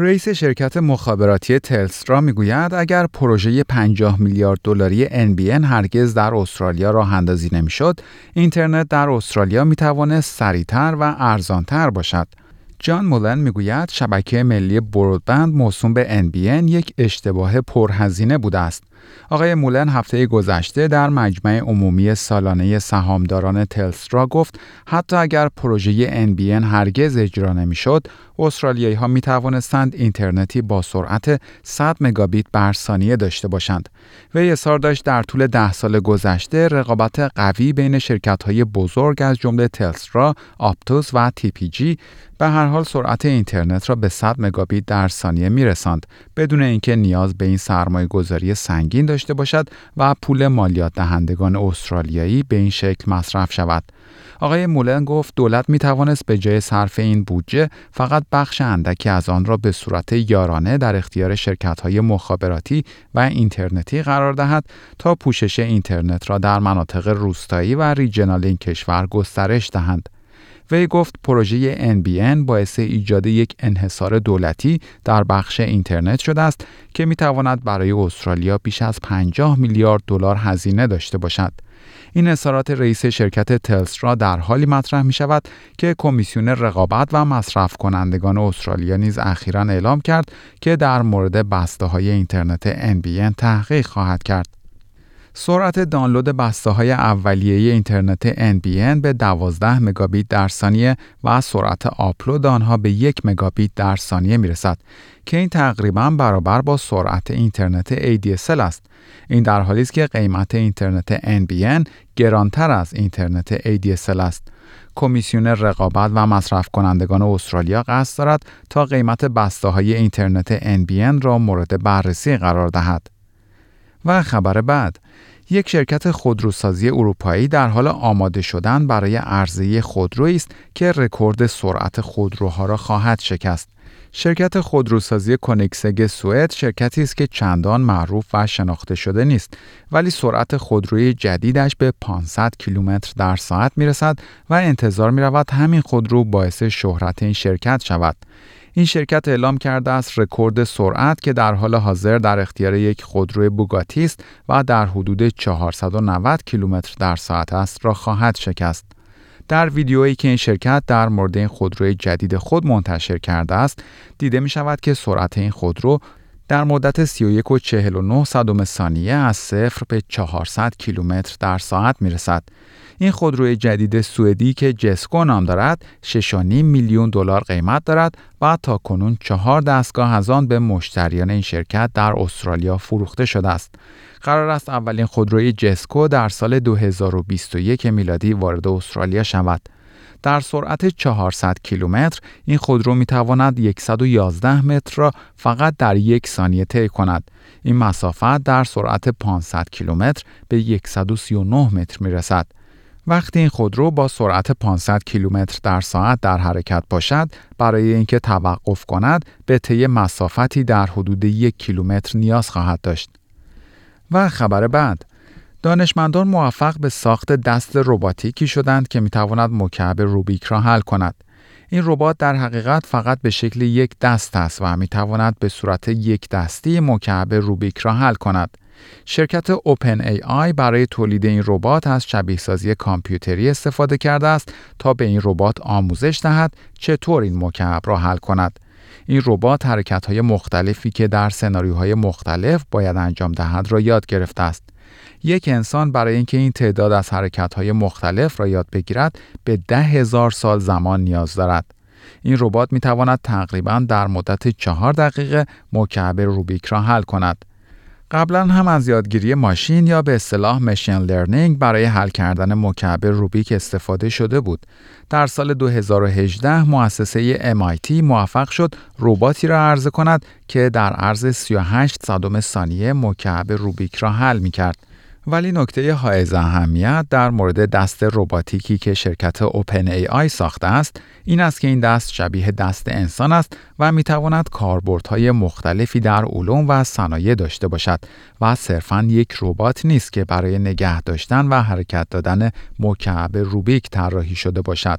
رئیس شرکت مخابراتی تلسترا می‌گوید اگر پروژه 50 میلیارد دلاری NBN هرگز در استرالیا راه اندازی نمی‌شد، اینترنت در استرالیا می توانست سریعتر و ارزانتر باشد. جان مولن می‌گوید شبکه ملی برودبند موسوم به NBN یک اشتباه پرهزینه بوده است. آقای مولن هفته گذشته در مجمع عمومی سالانه سهامداران تلسترا گفت حتی اگر پروژه NBN هرگز اجرا نمی‌شد، استرالیایی ها می توانستند اینترنتی با سرعت 100 مگابیت بر ثانیه داشته باشند. وی اظهار داشت در طول ده سال گذشته رقابت قوی بین شرکت های بزرگ از جمله تلسترا، آپتوس و تی پی جی به هر حال سرعت اینترنت را به 100 مگابیت در ثانیه می رساند بدون اینکه نیاز به این سرمایه گذاری سنگین داشته باشد و پول مالیات دهندگان استرالیایی به این شکل مصرف شود. آقای مولن گفت دولت می توانست به جای صرف این بودجه فقط بخش اندکی از آن را به صورت یارانه در اختیار شرکت های مخابراتی و اینترنتی قرار دهد تا پوشش اینترنت را در مناطق روستایی و ریجنال این کشور گسترش دهند. وی گفت پروژه NBN باعث ایجاد یک انحصار دولتی در بخش اینترنت شده است که می تواند برای استرالیا بیش از 50 میلیارد دلار هزینه داشته باشد. این اظهارات رئیس شرکت تلسترا در حالی مطرح می شود که کمیسیون رقابت و مصرف کنندگان استرالیا نیز اخیرا اعلام کرد که در مورد بسته های اینترنت NBN تحقیق خواهد کرد. سرعت دانلود بسته های اولیه اینترنت NBN به 12 مگابیت در ثانیه و سرعت آپلود آنها به 1 مگابیت در ثانیه می رسد که این تقریبا برابر با سرعت اینترنت ADSL است. این در حالی است که قیمت اینترنت NBN گرانتر از اینترنت ADSL است. کمیسیون رقابت و مصرف کنندگان استرالیا قصد دارد تا قیمت بسته های اینترنت NBN را مورد بررسی قرار دهد. و خبر بعد یک شرکت خودروسازی اروپایی در حال آماده شدن برای عرضه خودرویی است که رکورد سرعت خودروها را خواهد شکست. شرکت خودروسازی کنیکسگ سوئد شرکتی است که چندان معروف و شناخته شده نیست ولی سرعت خودروی جدیدش به 500 کیلومتر در ساعت می رسد و انتظار می رود همین خودرو باعث شهرت این شرکت شود. این شرکت اعلام کرده است رکورد سرعت که در حال حاضر در اختیار یک خودروی بوگاتی است و در حدود 490 کیلومتر در ساعت است را خواهد شکست. در ویدیویی که این شرکت در مورد این خودروی جدید خود منتشر کرده است، دیده می شود که سرعت این خودرو در مدت 31 و 49 صدم ثانیه از صفر به 400 کیلومتر در ساعت می رسد. این خودروی جدید سوئدی که جسکو نام دارد 6.5 میلیون دلار قیمت دارد و تا کنون چهار دستگاه از آن به مشتریان این شرکت در استرالیا فروخته شده است. قرار است اولین خودروی جسکو در سال 2021 میلادی وارد استرالیا شود. در سرعت 400 کیلومتر این خودرو می تواند 111 متر را فقط در یک ثانیه طی کند. این مسافت در سرعت 500 کیلومتر به 139 متر می رسد. وقتی این خودرو با سرعت 500 کیلومتر در ساعت در حرکت باشد برای اینکه توقف کند به طی مسافتی در حدود یک کیلومتر نیاز خواهد داشت. و خبر بعد دانشمندان موفق به ساخت دست رباتیکی شدند که می‌تواند مکعب روبیک را حل کند. این ربات در حقیقت فقط به شکل یک دست است و می‌تواند به صورت یک دستی مکعب روبیک را حل کند. شرکت اوپن ای آی برای تولید این ربات از شبیه سازی کامپیوتری استفاده کرده است تا به این ربات آموزش دهد چطور این مکعب را حل کند. این ربات حرکت های مختلفی که در سناریوهای مختلف باید انجام دهد را یاد گرفته است. یک انسان برای اینکه این تعداد از حرکت های مختلف را یاد بگیرد به ده هزار سال زمان نیاز دارد. این ربات می تواند تقریبا در مدت چهار دقیقه مکعب روبیک را حل کند. قبلا هم از یادگیری ماشین یا به اصطلاح مشین لرنینگ برای حل کردن مکعب روبیک استفاده شده بود. در سال 2018 مؤسسه MIT موفق شد رباتی را عرضه کند که در عرض 38 صدم ثانیه مکعب روبیک را حل می کرد. ولی نکته حائز اهمیت در مورد دست رباتیکی که شرکت OpenAI ساخته است این است که این دست شبیه دست انسان است و می تواند کاربردهای مختلفی در علوم و صنایع داشته باشد و صرفا یک ربات نیست که برای نگه داشتن و حرکت دادن مکعب روبیک طراحی شده باشد.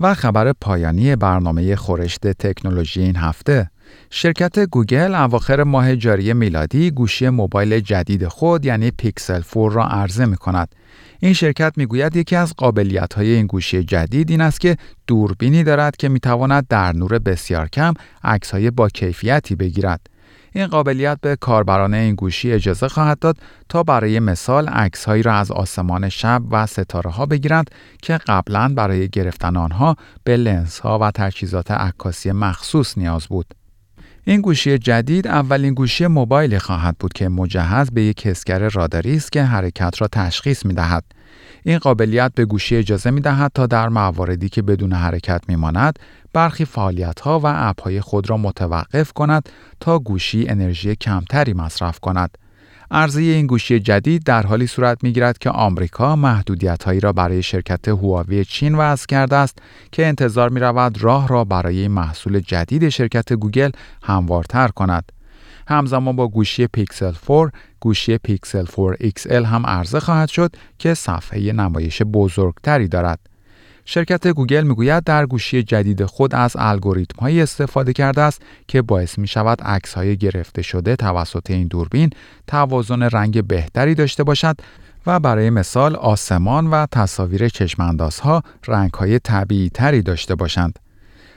و خبر پایانی برنامه خورشت تکنولوژی این هفته شرکت گوگل اواخر ماه جاری میلادی گوشی موبایل جدید خود یعنی پیکسل 4 را عرضه می کند. این شرکت می‌گوید یکی از قابلیت های این گوشی جدید این است که دوربینی دارد که می تواند در نور بسیار کم عکس های با کیفیتی بگیرد. این قابلیت به کاربران این گوشی اجازه خواهد داد تا برای مثال عکسهایی را از آسمان شب و ستاره ها بگیرند که قبلا برای گرفتن آنها به لنز ها و تجهیزات عکاسی مخصوص نیاز بود. این گوشی جدید اولین گوشی موبایلی خواهد بود که مجهز به یک حسگر راداری است که حرکت را تشخیص می دهد. این قابلیت به گوشی اجازه می دهد تا در مواردی که بدون حرکت می ماند برخی فعالیت ها و اپ های خود را متوقف کند تا گوشی انرژی کمتری مصرف کند. عرضه این گوشی جدید در حالی صورت می‌گیرد که آمریکا هایی را برای شرکت هواوی چین وضع کرده است که انتظار می رود راه را برای محصول جدید شرکت گوگل هموارتر کند. همزمان با گوشی پیکسل 4 گوشی پیکسل 4 XL هم عرضه خواهد شد که صفحه نمایش بزرگتری دارد. شرکت گوگل می‌گوید در گوشی جدید خود از الگوریتم هایی استفاده کرده است که باعث می شود عکس های گرفته شده توسط این دوربین توازن رنگ بهتری داشته باشد و برای مثال آسمان و تصاویر چشماندازها رنگ های طبیعی تری داشته باشند.